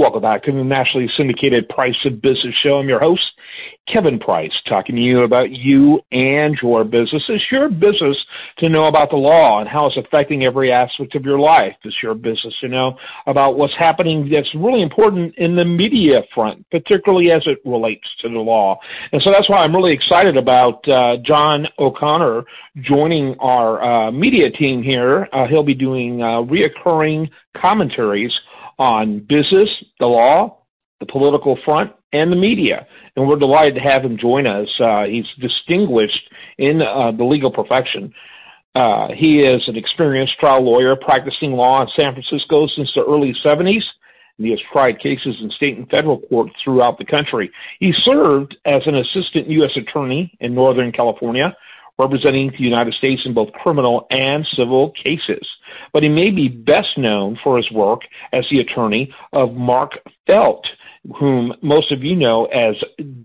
Welcome back to the nationally syndicated Price of Business Show. I'm your host, Kevin Price, talking to you about you and your business. It's your business to know about the law and how it's affecting every aspect of your life. It's your business to know about what's happening that's really important in the media front, particularly as it relates to the law. And so that's why I'm really excited about uh, John O'Connor joining our uh, media team here. Uh, he'll be doing uh, reoccurring commentaries on business, the law, the political front, and the media. And we're delighted to have him join us. Uh, he's distinguished in uh, the legal profession. Uh, he is an experienced trial lawyer practicing law in San Francisco since the early 70s. And he has tried cases in state and federal courts throughout the country. He served as an assistant U.S. attorney in Northern California representing the United States in both criminal and civil cases. But he may be best known for his work as the attorney of Mark Felt, whom most of you know as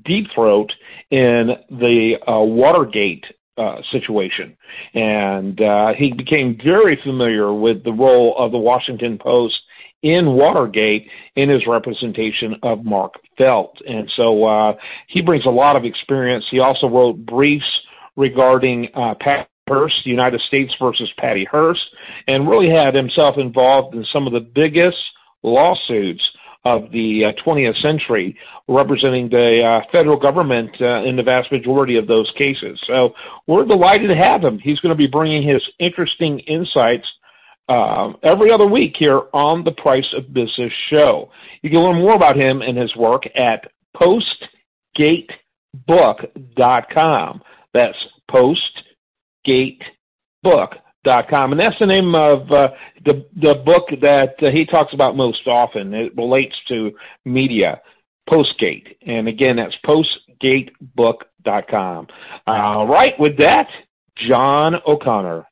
Deep Throat in the uh, Watergate uh, situation. And uh, he became very familiar with the role of the Washington Post in Watergate in his representation of Mark Felt. And so uh, he brings a lot of experience. He also wrote briefs regarding uh, Pat Hearst, United States versus Patty Hearst, and really had himself involved in some of the biggest lawsuits of the uh, 20th century, representing the uh, federal government uh, in the vast majority of those cases. So we're delighted to have him. He's going to be bringing his interesting insights uh, every other week here on the Price of Business show. You can learn more about him and his work at postgatebook.com. That's postgatebook.com. And that's the name of uh, the, the book that uh, he talks about most often. It relates to media, Postgate. And again, that's postgatebook.com. All right, with that, John O'Connor.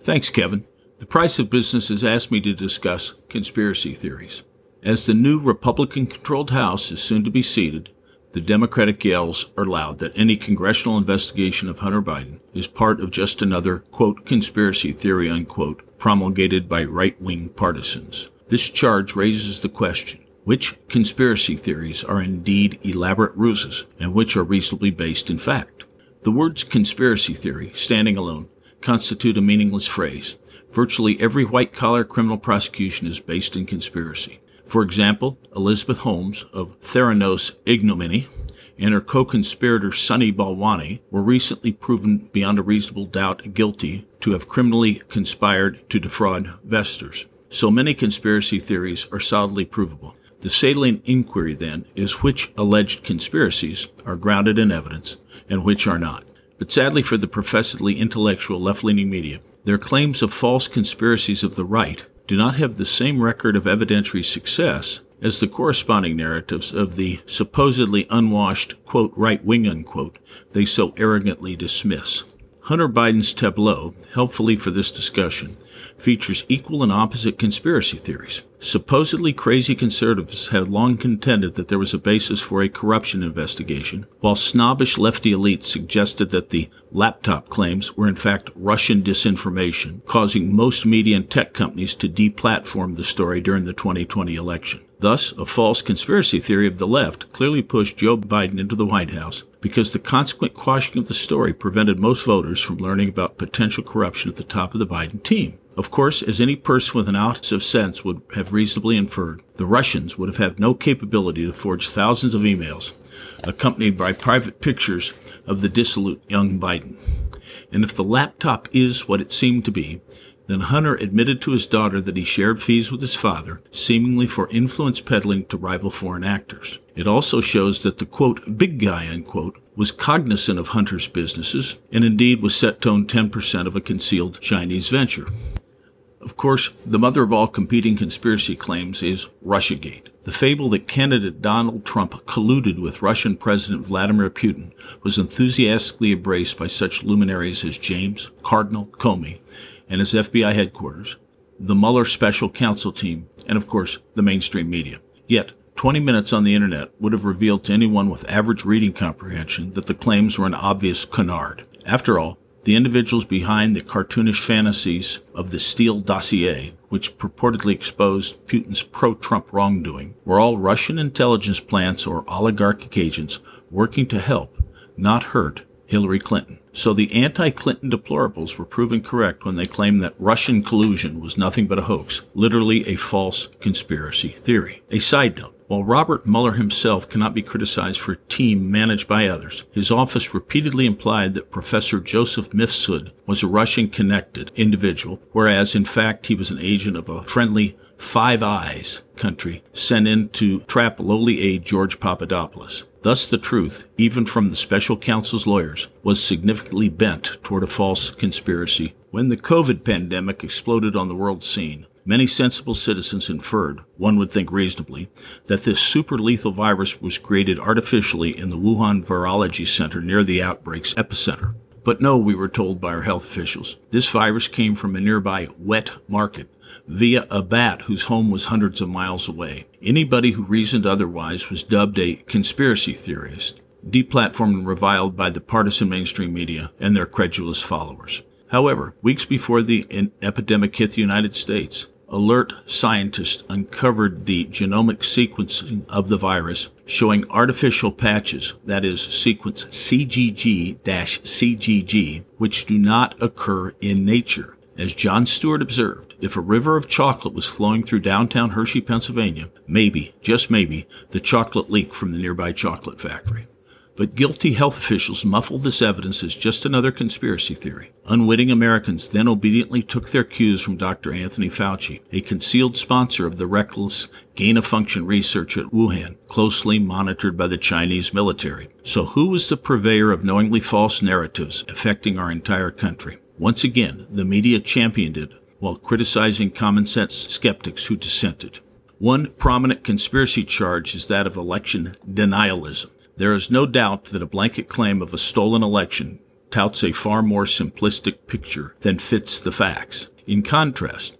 Thanks, Kevin. The Price of Business has asked me to discuss conspiracy theories. As the new Republican controlled House is soon to be seated, the Democratic yells are loud that any congressional investigation of Hunter Biden is part of just another, quote, conspiracy theory, unquote, promulgated by right wing partisans. This charge raises the question which conspiracy theories are indeed elaborate ruses and which are reasonably based in fact? The words conspiracy theory, standing alone, constitute a meaningless phrase. Virtually every white collar criminal prosecution is based in conspiracy. For example, Elizabeth Holmes of Theranos Ignominy and her co-conspirator Sunny Balwani were recently proven beyond a reasonable doubt guilty to have criminally conspired to defraud investors. So many conspiracy theories are solidly provable. The salient inquiry then is which alleged conspiracies are grounded in evidence and which are not. But sadly for the professedly intellectual left-leaning media, their claims of false conspiracies of the right do not have the same record of evidentiary success as the corresponding narratives of the supposedly unwashed, quote, right wing, unquote, they so arrogantly dismiss. Hunter Biden's tableau, helpfully for this discussion, features equal and opposite conspiracy theories. Supposedly crazy conservatives have long contended that there was a basis for a corruption investigation, while snobbish lefty elites suggested that the laptop claims were in fact Russian disinformation, causing most media and tech companies to deplatform the story during the 2020 election. Thus, a false conspiracy theory of the left clearly pushed Joe Biden into the White House because the consequent quashing of the story prevented most voters from learning about potential corruption at the top of the Biden team. Of course, as any person with an ounce of sense would have reasonably inferred, the Russians would have had no capability to forge thousands of emails, accompanied by private pictures of the dissolute young Biden. And if the laptop is what it seemed to be, then Hunter admitted to his daughter that he shared fees with his father, seemingly for influence peddling to rival foreign actors. It also shows that the quote, big guy, unquote, was cognizant of Hunter's businesses and indeed was set to own 10% of a concealed Chinese venture. Of course, the mother of all competing conspiracy claims is Russiagate. The fable that candidate Donald Trump colluded with Russian President Vladimir Putin was enthusiastically embraced by such luminaries as James Cardinal Comey and his FBI headquarters, the Mueller special counsel team, and of course, the mainstream media. Yet, 20 minutes on the internet would have revealed to anyone with average reading comprehension that the claims were an obvious canard. After all, The individuals behind the cartoonish fantasies of the Steele dossier, which purportedly exposed Putin's pro Trump wrongdoing, were all Russian intelligence plants or oligarchic agents working to help, not hurt, Hillary Clinton. So the anti Clinton deplorables were proven correct when they claimed that Russian collusion was nothing but a hoax, literally a false conspiracy theory. A side note while Robert Mueller himself cannot be criticized for a team managed by others, his office repeatedly implied that Professor Joseph Mifsud was a Russian connected individual, whereas in fact he was an agent of a friendly Five Eyes country sent in to trap lowly aide George Papadopoulos. Thus, the truth, even from the special counsel's lawyers, was significantly bent toward a false conspiracy. When the COVID pandemic exploded on the world scene, Many sensible citizens inferred, one would think reasonably, that this super lethal virus was created artificially in the Wuhan Virology Center near the outbreak's epicenter. But no, we were told by our health officials. This virus came from a nearby wet market via a bat whose home was hundreds of miles away. Anybody who reasoned otherwise was dubbed a conspiracy theorist, deplatformed and reviled by the partisan mainstream media and their credulous followers. However, weeks before the epidemic hit the United States, alert scientists uncovered the genomic sequencing of the virus, showing artificial patches, that is, sequence CGG CGG, which do not occur in nature. As Jon Stewart observed, if a river of chocolate was flowing through downtown Hershey, Pennsylvania, maybe, just maybe, the chocolate leaked from the nearby chocolate factory. But guilty health officials muffled this evidence as just another conspiracy theory. Unwitting Americans then obediently took their cues from Dr. Anthony Fauci, a concealed sponsor of the reckless gain of function research at Wuhan, closely monitored by the Chinese military. So, who was the purveyor of knowingly false narratives affecting our entire country? Once again, the media championed it while criticizing common sense skeptics who dissented. One prominent conspiracy charge is that of election denialism. There is no doubt that a blanket claim of a stolen election touts a far more simplistic picture than fits the facts. In contrast,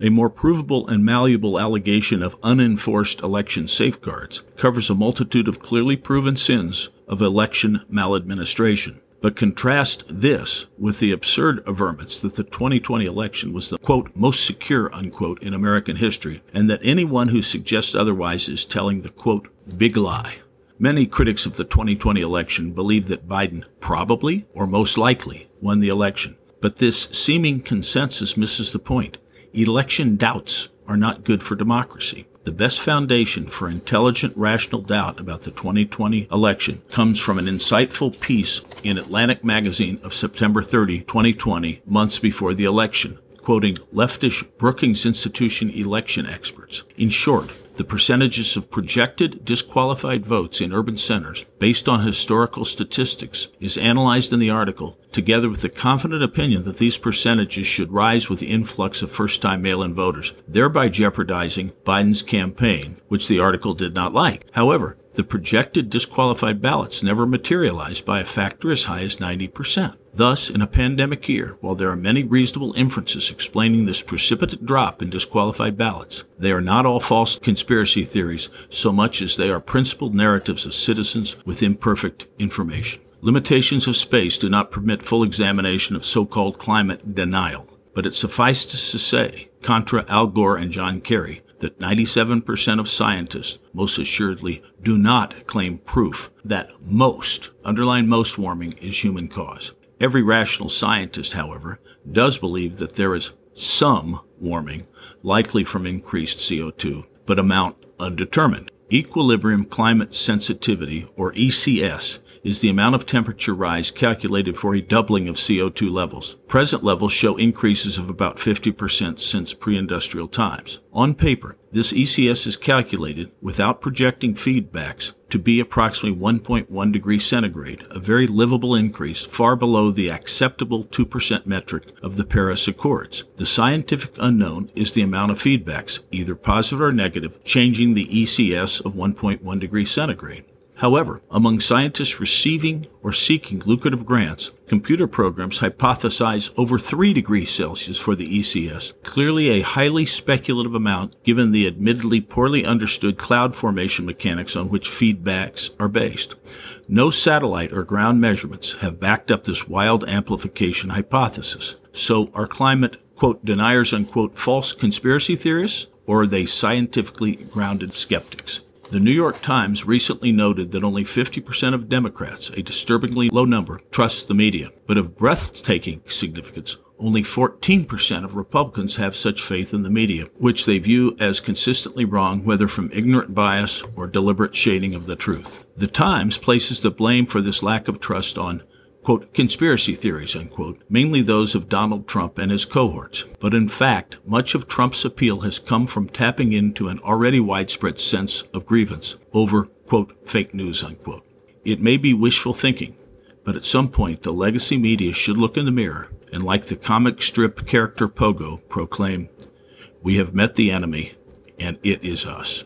a more provable and malleable allegation of unenforced election safeguards covers a multitude of clearly proven sins of election maladministration. But contrast this with the absurd averments that the 2020 election was the quote most secure unquote in American history, and that anyone who suggests otherwise is telling the quote big lie. Many critics of the 2020 election believe that Biden probably or most likely won the election. But this seeming consensus misses the point. Election doubts are not good for democracy. The best foundation for intelligent, rational doubt about the 2020 election comes from an insightful piece in Atlantic Magazine of September 30, 2020, months before the election, quoting leftish Brookings Institution election experts. In short, the percentages of projected disqualified votes in urban centers based on historical statistics is analyzed in the article, together with the confident opinion that these percentages should rise with the influx of first time mail in voters, thereby jeopardizing Biden's campaign, which the article did not like. However, the projected disqualified ballots never materialized by a factor as high as 90%. Thus, in a pandemic year, while there are many reasonable inferences explaining this precipitate drop in disqualified ballots, they are not all false conspiracy theories so much as they are principled narratives of citizens with imperfect information. Limitations of space do not permit full examination of so called climate denial, but it suffices to say, contra Al Gore and John Kerry, that 97% of scientists most assuredly do not claim proof that most, underline most warming, is human cause. Every rational scientist, however, does believe that there is some warming, likely from increased CO2, but amount undetermined. Equilibrium climate sensitivity, or ECS, is the amount of temperature rise calculated for a doubling of CO2 levels. Present levels show increases of about 50% since pre industrial times. On paper, this ECS is calculated without projecting feedbacks to be approximately 1.1 degrees centigrade, a very livable increase far below the acceptable 2% metric of the Paris Accords. The scientific unknown is the amount of feedbacks, either positive or negative, changing the ECS of 1.1 degrees centigrade. However, among scientists receiving or seeking lucrative grants, computer programs hypothesize over 3 degrees Celsius for the ECS, clearly a highly speculative amount given the admittedly poorly understood cloud formation mechanics on which feedbacks are based. No satellite or ground measurements have backed up this wild amplification hypothesis. So are climate, quote, deniers, unquote, false conspiracy theorists, or are they scientifically grounded skeptics? The New York Times recently noted that only 50% of Democrats, a disturbingly low number, trust the media. But of breathtaking significance, only 14% of Republicans have such faith in the media, which they view as consistently wrong, whether from ignorant bias or deliberate shading of the truth. The Times places the blame for this lack of trust on quote, conspiracy theories, unquote, mainly those of Donald Trump and his cohorts. But in fact, much of Trump's appeal has come from tapping into an already widespread sense of grievance over, quote, fake news, unquote. It may be wishful thinking, but at some point the legacy media should look in the mirror and, like the comic strip character Pogo, proclaim, We have met the enemy, and it is us.